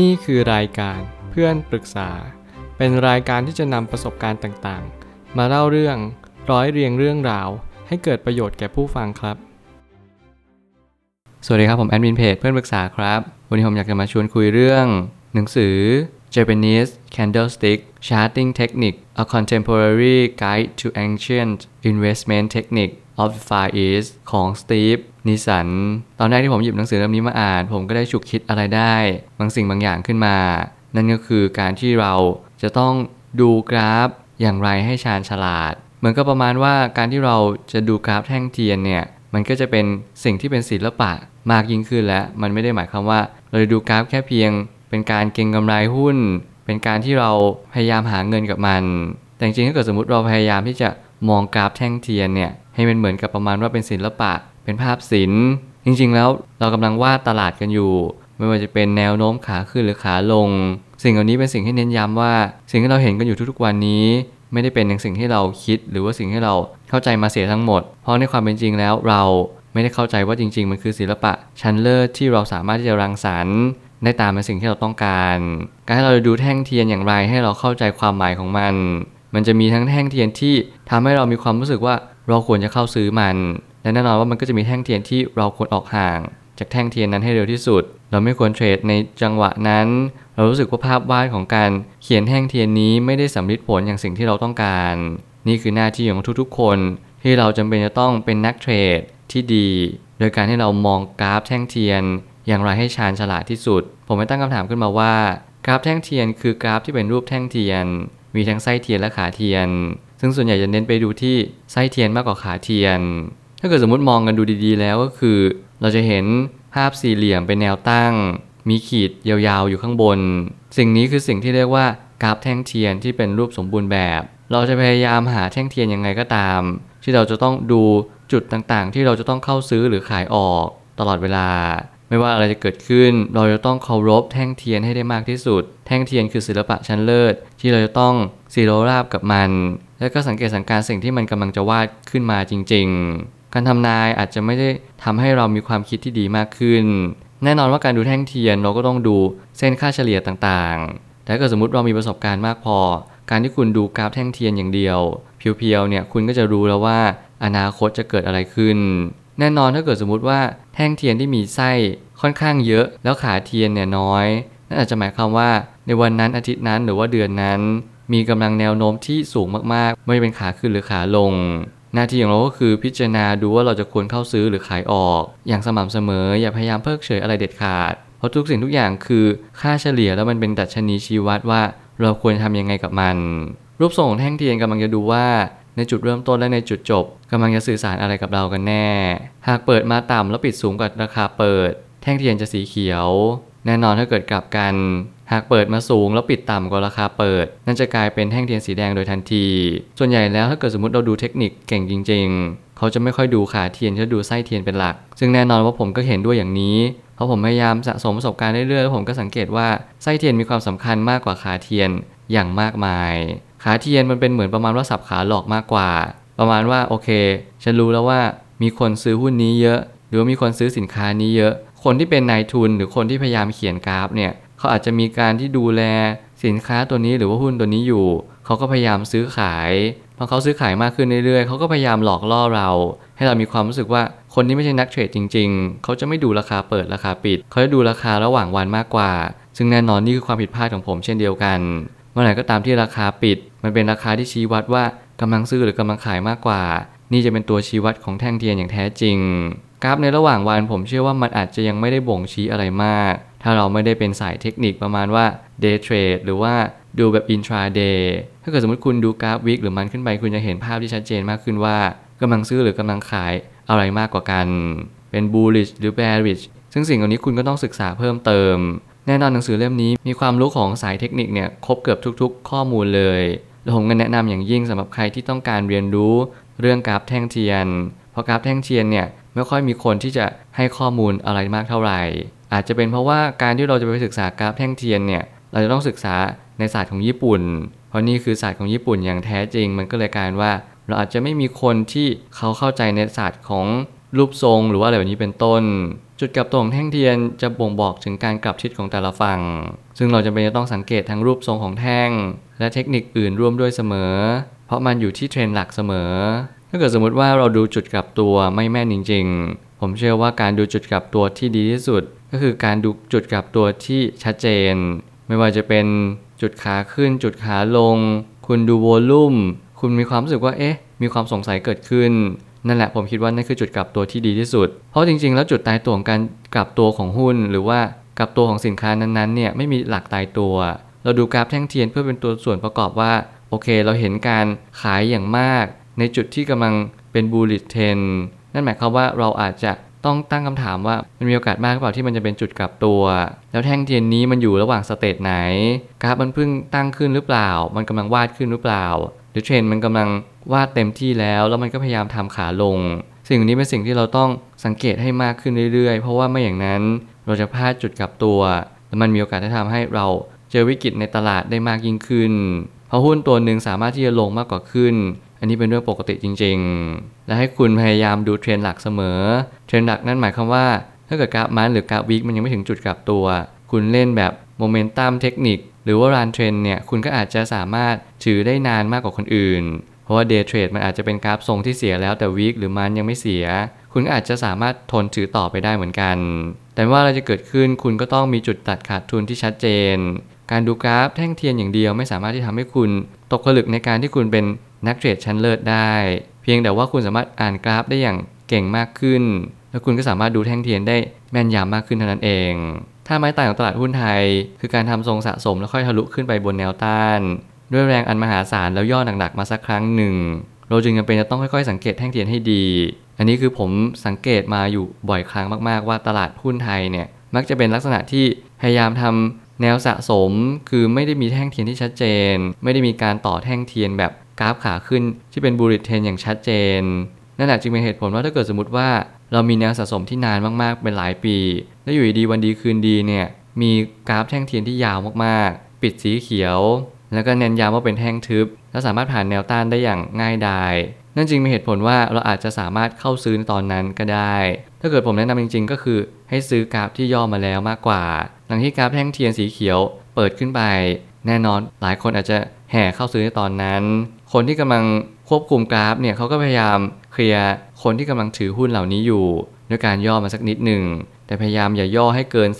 นี่คือรายการเพื่อนปรึกษา เป็นรายการที่จะนำประสบการณ์ต่างๆ มาเล่าเรื่องร้อยเรียงเรื่องราว ให้เกิดประโยชน์แก่ผู้ฟังครับ สวัสดีครับผมแอดมินเพจเพื่อนปรึกษาครับ วันนี้ผมอยากจะมาชวนคุยเรื่อง หนังสือ Japanese Candlestick Charting Technique A Contemporary Guide to Ancient Investment Technique of the Far East ของ Steve นิสัน ตอนแรกที่ผมหยิบหนังสือเล่มนี้มาอ่าน ผมก็ได้ฉุกคิดอะไรได้ บางสิ่งบางอย่างขึ้นมา นั่นก็คือการที่เราจะต้องดูกราฟอย่างไรให้ชาญฉลาด เหมือนกับประมาณว่าการที่เราจะดูกราฟแท่งเทียนเนี่ยมันก็จะเป็นสิ่งที่เป็นศิลปะมากยิ่งขึ้นและมันไม่ได้หมายความว่า เราจะดูกราฟแค่เพียง เป็นการเก็งกำไรหุ้น เป็นการที่เราพยายามหาเงินกับมัน แต่จริงๆถ้าเกิดสมมติเราพยายามที่จะมองกราฟแท่งเทียนเนี่ยให้มันเหมือนกับประมาณว่าเป็นศิลปะ เป็นภาพศิลป์ จริงๆแล้วเรากำลังวาดตลาดกันอยู่ ไม่ว่าจะเป็นแนวโน้มขาขึ้นหรือขาลง สิ่งเหล่านี้เป็นสิ่งที่เน้นย้ำว่า สิ่งที่เราเห็นกันอยู่ทุกๆวันนี้ ไม่ได้เป็นอย่างสิ่งที่เราคิด หรือว่าสิ่งที่เราเข้าใจมาเสียทั้งหมด เพราะในความเป็นจริงแล้วเราไม่ได้เข้าใจว่าจริง ๆ มันคือศิลปะชั้นเลิศที่เราสามารถที่จะรังสรรค์ได้ตามในสิ่งที่เราต้องการ การให้เราดูแท่งเทียนอย่างไรให้เราเข้าใจความหมายของมัน มันจะมีทั้งแท่งเทียนที่ทำให้เรามีความรู้สึกว่าเราควรจะเข้าซื้อมัน และแน่นอนว่ามันก็จะมีแท่งเทียนที่เราควรออกห่าง จากแท่งเทียนนั้นให้เร็วที่สุด เราไม่ควรเทรดในจังหวะนั้น เรารู้สึกว่าภาพวาดของการเขียนแท่งเทียนนี้ไม่ได้สัมฤทธิ์ผลอย่างสิ่งที่เราต้องการ นี่คือหน้าที่ของทุกๆ คนที่เราจำเป็นจะต้องเป็นนักเทรดที่ดี โดยการที่เรามองกราฟแท่งเทียน อย่างไรให้ชาญฉลาดที่สุด ผมไม่ตั้งคำถามขึ้นมาว่า กราฟแท่งเทียนคือกราฟที่เป็นรูปแท่งเทียน มีทั้งไส้เทียนและขาเทียน ซึ่งส่วนใหญ่จะเน้นไปดูที่ไส้เทียนมากกว่าขาเทียน ถ้าเกิดสมมติมองกันดูดีๆ แล้วก็คือ เราจะเห็นภาพสี่เหลี่ยมเป็นแนวตั้ง มีขีดยาวๆอยู่ข้างบน สิ่งนี้คือสิ่งที่เรียกว่ากราฟแท่งเทียนที่เป็นรูปสมบูรณ์แบบ เราจะพยายามหาแท่งเทียนยังไงก็ตาม ที่เราจะต้องดูจุดต่างๆ ที่เราจะต้องเข้าซื้อหรือขายออกตลอดเวลา ไม่ว่าอะไรจะเกิดขึ้น เราจะต้องเคารพแท่งเทียนให้ได้มากที่สุด แท่งเทียนคือศิลปะชั้นเลิศ ที่เราจะต้องศิโรราบกับมัน แล้วก็สังเกตสังการสิ่งที่มันกำลังจะวาดขึ้นมาจริง ๆ การทำนายอาจจะไม่ได้ทำให้เรามีความคิดที่ดีมากขึ้น แน่นอนว่าการดูแท่งเทียนเราก็ต้องดูเส้นค่าเฉลี่ยต่างๆ แต่ถ้าเกิดสมมติเรามีประสบการณ์มากพอ การที่คุณดูกราฟแท่งเทียนอย่างเดียว เพียวๆเนี่ยคุณก็จะรู้แล้วว่า อนาคตจะเกิดอะไรขึ้น แน่นอนถ้าเกิดสมมติว่าแท่งเทียนที่มีไส้ค่อนข้างเยอะ แล้วขาเทียนเนี่ยน้อยนั่นอาจจะหมายความว่าในวันนั้นอาทิตย์นั้นหรือว่าเดือนนั้น มีกำลังแนวโน้มที่สูงมากๆ ไม่เป็นขาขึ้นหรือขาลง หน้าที่ของเราก็คือพิจารณาดูว่าเราจะควรเข้าซื้อหรือขายออก อย่างสม่ำเสมอ อย่าพยายามเพิกเฉยอะไรเด็ดขาด เพราะทุกสิ่งทุกอย่างคือค่าเฉลี่ยแล้วมันเป็นดัชนีชี้วัดว่า เราควรทำยังไงกับมัน รูปทรงของแท่งเทียนกำลังจะดูว่าในจุดเริ่มต้นและในจุดจบกำลังจะสื่อสารอะไรกับเรากันแน่ หากเปิดมาต่ำแล้วปิดสูงกว่าราคาเปิด แท่งเทียนจะสีเขียว แน่นอนถ้าเกิดกลับกันหากเปิดมาสูงแล้วปิดต่ำกว่าราคาเปิด นั่นจะกลายเป็นแท่งเทียนสีแดงโดยทันที ส่วนใหญ่แล้วถ้าเกิดสมมติเราดูเทคนิคเก่งจริง ๆ เขาจะไม่ค่อยดูขาเทียนเขาดูไส้เทียนเป็นหลัก ซึ่งแน่นอนว่าผมก็เห็นด้วยอย่างนี้ เพราะผมพยายามสะสมประสบการณ์เรื่อยๆผมก็สังเกตว่าไส้เทียนมีความสำคัญมากกว่าขาเทียนอย่างมากมาย ขาเทียนมันเป็นเหมือนประมาณว่าสับขาหลอกมากกว่า ประมาณว่าโอเค ฉันรู้แล้วว่ามีคนซื้อหุ้นนี้เยอะ หรือว่ามีคนซื้อสินค้านี้เยอะ คนที่เป็นนายทุนหรือคนที่พยายามเขียนกราฟเนี่ยเขาอาจจะมีการที่ดูแลสินค้าตัวนี้หรือว่าหุ้นตัวนี้อยู่ เขาก็พยายามซื้อขายพอเขาซื้อขายมากขึ้นเรื่อยๆเขาก็พยายามหลอกล่อเรา ให้เรามีความรู้สึกว่าคนที่ไม่ใช่นักเทรดจริง ๆ เขาจะไม่ดูราคาเปิดราคาปิด เขาจะดูราคาระหว่างวันมากกว่า ซึ่งแน่นอนนี่คือความผิดพลาดของผมเช่นเดียวกัน เมื่อไหร่ก็ตามที่ราคาปิด มันเป็นราคาที่ชี้วัดว่ากำลังซื้อหรือกำลังขายมากกว่า นี่จะเป็นตัวชี้วัดของแท่งเทียนอย่างแท้จริง กราฟในระหว่างวันผมเชื่อว่ามันอาจจะยังไม่ได้บ่งชี้อะไรมาก ถ้าเราไม่ได้เป็นสายเทคนิคประมาณว่า day trade หรือว่าดูแบบ intraday ถ้าเกิดสมมติคุณดูกราฟวิกหรือมันขึ้นไปคุณจะเห็นภาพที่ชัดเจนมากขึ้นว่ากำลังซื้อหรือกำลังขายอะไรมากกว่ากัน เป็น bullish หรือ bearish ซึ่งสิ่งเหล่านี้คุณก็ต้องศึกษาเพิ่มเติม แน่นอนหนังสือเล่มนี้มีความรู้ของสายเทคนิคเนี่ยครบเกือบทุก ๆ ข้อมูลเลยลผมก็แนะนำอย่างยิ่งสำหรับใครที่ต้องการเรียนรู้เรื่องกราฟแท่งเทียน เพราะกราฟแท่งเทียนเนี่ย ไม่ค่อยมีคนที่จะให้ข้อมูลอะไรมากเท่าไหร่ อาจจะเป็นเพราะว่าการที่เราจะไปศึกษากราฟแท่งเทียนเนี่ยเราจะต้องศึกษาในศาสตร์ของญี่ปุ่น เพราะนี่คือศาสตร์ของญี่ปุ่นอย่างแท้จริง มันก็เลยกลายว่า เราอาจจะไม่มีคนที่เขาเข้าใจในศาสตร์ของรูปทรงหรือว่าอะไรแบบนี้เป็นต้น จุดกลับตัวของแท่งเทียนจะบ่งบอกถึงการกลับทิศของแต่ละฝั่ง ซึ่งเราจะเป็นจะต้องสังเกตทั้งรูปทรงของแท่ง และเทคนิคอื่นร่วมด้วยเสมอ เพราะมันอยู่ที่เทรนหลักเสมอ ถ้าเกิดสมมติว่าเราดูจุดกลับตัวไม่แม่นจริง ๆ ผมเชื่อว่าการดูจุดกลับตัวที่ดีที่สุด ก็คือการดูจุดกลับตัวที่ชัดเจน ไม่ว่าจะเป็นจุดขาขึ้น จุดขาลง คุณดูโวลูมคุณมีความรู้สึกว่าเอ๊ะ มีความสงสัยเกิดขึ้น นั่นแหละผมคิดว่านั่นคือจุดกลับตัวที่ดีที่สุด เพราะจริงๆ แล้วจุดตายตัวของการกลับตัวของหุ้น หรือว่ากลับตัวของสินค้านั้นๆเนี่ยไม่มีหลักตายตัว เราดูกราฟแท่งเทียนเพื่อเป็นตัวส่วนประกอบว่าโอเค เราเห็นการขายอย่างมาก ในจุดที่กำลังเป็นบูลลิ t เทนนั่นหมายความว่าเราอาจจะต้องตั้งคำถามว่ามันมีโอกาสมากหรือเปล่าที่มันจะเป็นจุดกลับตัว แล้วแท่งเทียนนี้มันอยู่ระหว่าง stage ไหนกราฟมันเพิ่งตั้งขึ้นหรือเปล่า มันกำลังวาดขึ้นหรือเปล่า หรือเทรนด์มันกำลังวาดเต็มที่แล้ว แล้วมันก็พยายามทำขาลง สิ่งนี้เป็นสิ่งที่เราต้องสังเกตให้มากขึ้นเรื่อยๆ เพราะว่าไม่อย่างนั้นเราจะพลาดจุดกลับตัว และมันมีโอกาสที่ทำให้เราเจอวิกฤตในตลาดได้มากยิ่งขึ้น เพราะหุ้นตัวหนึ่งสามารถที่จะลงมากกว่าขึ้น อันนี้เป็นเรื่องปกติจริง ๆ และให้คุณพยายามดูเทรนด์หลักเสมอ เทรนด์หลักนั่นหมายความว่า ถ้าเกิดกราฟ month หรือกราฟ week มันยังไม่ถึงจุดกลับตัว คุณเล่นแบบโมเมนตัมเทคนิคหรือว่า run trend เนี่ยคุณก็อาจจะสามารถถือได้นานมากกว่าคนอื่น เพราะว่า day trade มันอาจจะเป็นกราฟทรงที่เสียแล้วแต่ week หรือ month ยังไม่เสีย คุณก็อาจจะสามารถทนถือต่อไปได้เหมือนกัน แต่ว่าอะไรจะเกิดขึ้นคุณก็ต้องมีจุดตัดขาดทุนที่ชัดเจน การดูกราฟแท่งเทียนอย่างเดียวไม่สามารถที่ทำให้คุณตกผลึกในการที่คุณเป็น นักเทรดชั้นเลิศได้ เพียงแต่ว่าคุณสามารถอ่านกราฟได้อย่างเก่งมากขึ้น แล้วคุณก็สามารถดูแท่งเทียนได้แม่นยำมากขึ้นเท่านั้นเอง ถ้าไม้ตายของตลาดหุ้นไทย คือการทำทรงสะสมแล้วค่อยทะลุขึ้นไปบนแนวต้าน ด้วยแรงอันมหาศาลแล้วย่อหนักๆมาสักครั้งหนึ่ง เราจึงจำเป็นจะต้องค่อยๆ สังเกตแท่งเทียนให้ดี อันนี้คือผมสังเกตมาอยู่บ่อยครั้งมากๆว่าตลาดหุ้นไทยเนี่ยมักจะเป็นลักษณะที่พยายามทำแนวสะสมคือไม่ได้มีแท่งเทียนที่ชัดเจน ไม่ได้มีการต่อแท่งเทียนแบบ ราฟขาขึ้นที่เป็นบูริเทนอย่างชัดเจน นั่นแหละจึงเป็นเหตุผลว่าถ้าเกิดสมมติว่า เรามีแนวสะสมที่นานมากๆเป็นหลายปี แล้วอยู่ดีวันดีคืนดีเนี่ยมีกราฟแท่งเทียนที่ยาวมากๆ ปิดสีเขียว แล้วก็เน้นย้ำว่าเป็นแท่งทึบ และสามารถผ่านแนวต้านได้อย่างง่ายดายนั่นจึงมีเหตุผลว่าเราอาจจะสามารถเข้าซื้อในตอนนั้นก็ได้ ถ้าเกิดผมแนะนำจริง ๆ ก็คือให้ซื้อกราฟที่ย่อมาแล้วมากกว่า หลังที่กราฟแท่งเทียนสีเขียวเปิดขึ้นไป แน่นอนหลายคนอาจจะแห่เข้าซื้อในตอนนั้น คนที่กำลังควบคุมกราฟเนี่ยเขาก็พยายามเคลียร์คนที่กำลังถือหุ้นเหล่านี้อยู่ด้วยการย่อมาสักนิดหนึ่งแต่พยายามอย่าย่อให้เกิน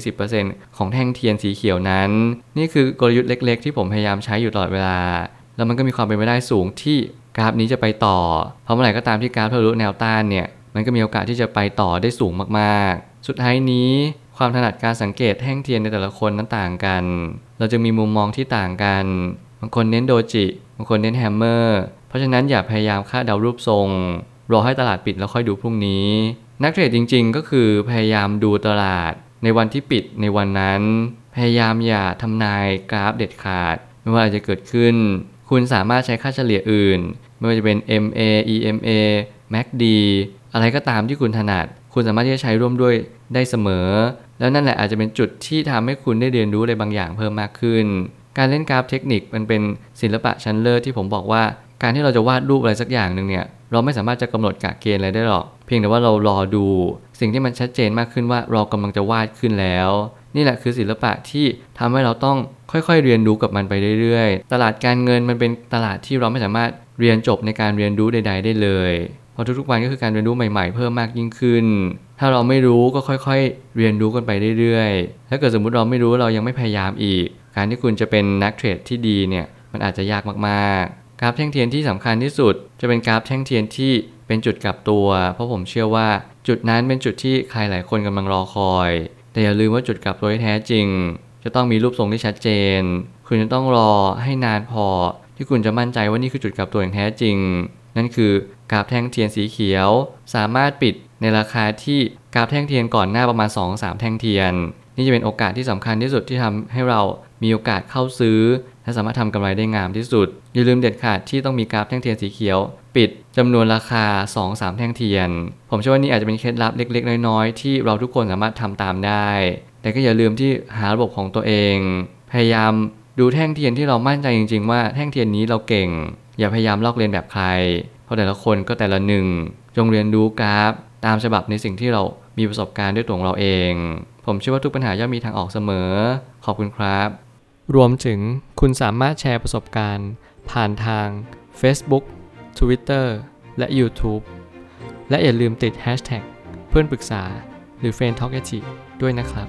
30-40%ของแท่งเทียนสีเขียวนั้น นี่คือกลยุทธ์เล็ก ๆ ที่ผมพยายามใช้อยู่ตลอดเวลา แล้วมันก็มีความเป็นไปได้สูงที่กราฟนี้จะไปต่อ เพราะเมื่อไหร่ก็ตามที่กราฟทะลุแนวต้านเนี่ย มันก็มีโอกาสที่จะไปต่อได้สูงมากๆ สุดท้ายนี้ความถนัดการสังเกตแท่งเทียนในแต่ละคนนั้นต่างกัน เราจะมีมุมมองที่ต่างกัน บางคนเน้น Doji บางคนเน้น Hammer เพราะฉะนั้นอย่าพยายามคาดเดารูปทรง รอให้ตลาดปิดแล้วค่อยดูพรุ่งนี้ นักเทรดจริง ๆ ก็คือพยายามดูตลาด ในวันที่ปิดในวันนั้น พยายามอย่าทำนายกราฟเด็ดขาด ไม่ว่าอะไรจะเกิดขึ้น คุณสามารถใช้ค่าเฉลี่ยอื่น ไม่ว่าจะเป็น MA EMA MACD อะไรก็ตามที่คุณถนัด คุณสามารถที่จะใช้ร่วมด้วยได้เสมอ แล้วนั่นแหละอาจจะเป็นจุดที่ทำให้คุณได้เรียนรู้อะไรบางอย่างเพิ่มมากขึ้น การเล่นกราฟเทคนิคมันเป็นศิลปะชั้นเลิศที่ผมบอกว่า การที่เราจะวาดรูปอะไรสักอย่างหนึ่งเนี่ยเราไม่สามารถจะกำหนดกะเกณฑ์อะไรได้หรอก เพียงแต่ว่าเรารอดู สิ่งที่มันชัดเจนมากขึ้นว่าเรากำลังจะวาดขึ้นแล้ว นี่แหละคือศิลปะที่ทำให้เราต้องค่อยๆ เรียนรู้กับมันไปเรื่อยๆ ตลาดการเงินมันเป็นตลาดที่เราไม่สามารถเรียนจบในการเรียนรู้ใด ๆ ได้เลย ราะทุกๆวันก็คือการเรียนรู้ใหม่ๆ เพิ่มมากยิ่งขึ้น ถ้าเราไม่รู้ก็ค่อยๆ เรียนรู้กันไปเรื่อยๆ ถ้าเกิดสมมุติเราไม่รู้เรายังไม่พยายามอีก การที่คุณจะเป็นนักเทรดที่ดีเนี่ยมันอาจจะยากมากๆ กราฟแท่งเทียนที่สำคัญที่สุด จะเป็นกราฟแท่งเทียนที่เป็นจุดกลับตัว เพราะผมเชื่อว่าจุดนั้นเป็นจุดที่ใครหลายคนกำลังรอคอย แต่อย่าลืมว่าจุดกลับตัวที่แท้จริง จะต้องมีรูปทรงที่ชัดเจน คุณจะต้องรอให้นานพอ ที่คุณจะมั่นใจว่านี่คือจุดกลับตัวอย่างแท้จริง นั่นคือกราฟแท่งเทียนสีเขียว สามารถปิดในราคาที่กราฟแท่งเทียนก่อนหน้าประมาณ 2-3 แท่งเทียน นี่จะเป็นโอกาสที่สำคัญที่สุดที่ทำให้เรามีโอกาสเข้าซื้อ และสามารถทำกำไรได้งามที่สุด อย่าลืมเด็ดขาดที่ต้องมีกราฟแท่งเทียนสีเขียว ปิดจำนวนราคา 2-3 แท่งเทียน ผมเชื่อว่านี่อาจจะเป็นเคล็ดลับเล็ก ๆ น้อยๆ ที่เราทุกคนสามารถทำตามได้ แต่ก็อย่าลืมที่หาระบบของตัวเอง พยายามดูแท่งเทียนที่เรามั่นใจจริง ๆ ว่าแท่งเทียนนี้เราเก่ง อย่าพยายามลอกเลียนแบบใคร เพราะแต่ละคนก็แต่ละหนึ่ง จงเรียนรู้กราฟ ตามฉบับในสิ่งที่เรามีประสบการณ์ด้วยตัวของเราเอง ผมเชื่อว่าทุกปัญหาย่อมมีทางออกเสมอ ขอบคุณครับ รวมถึงคุณสามารถแชร์ประสบการณ์ ผ่านทาง Facebook Twitter และ YouTube และอย่าลืมติด Hashtag เพื่อนปรึกษาหรือ f r ร e n d t a l k ด้วยนะครับ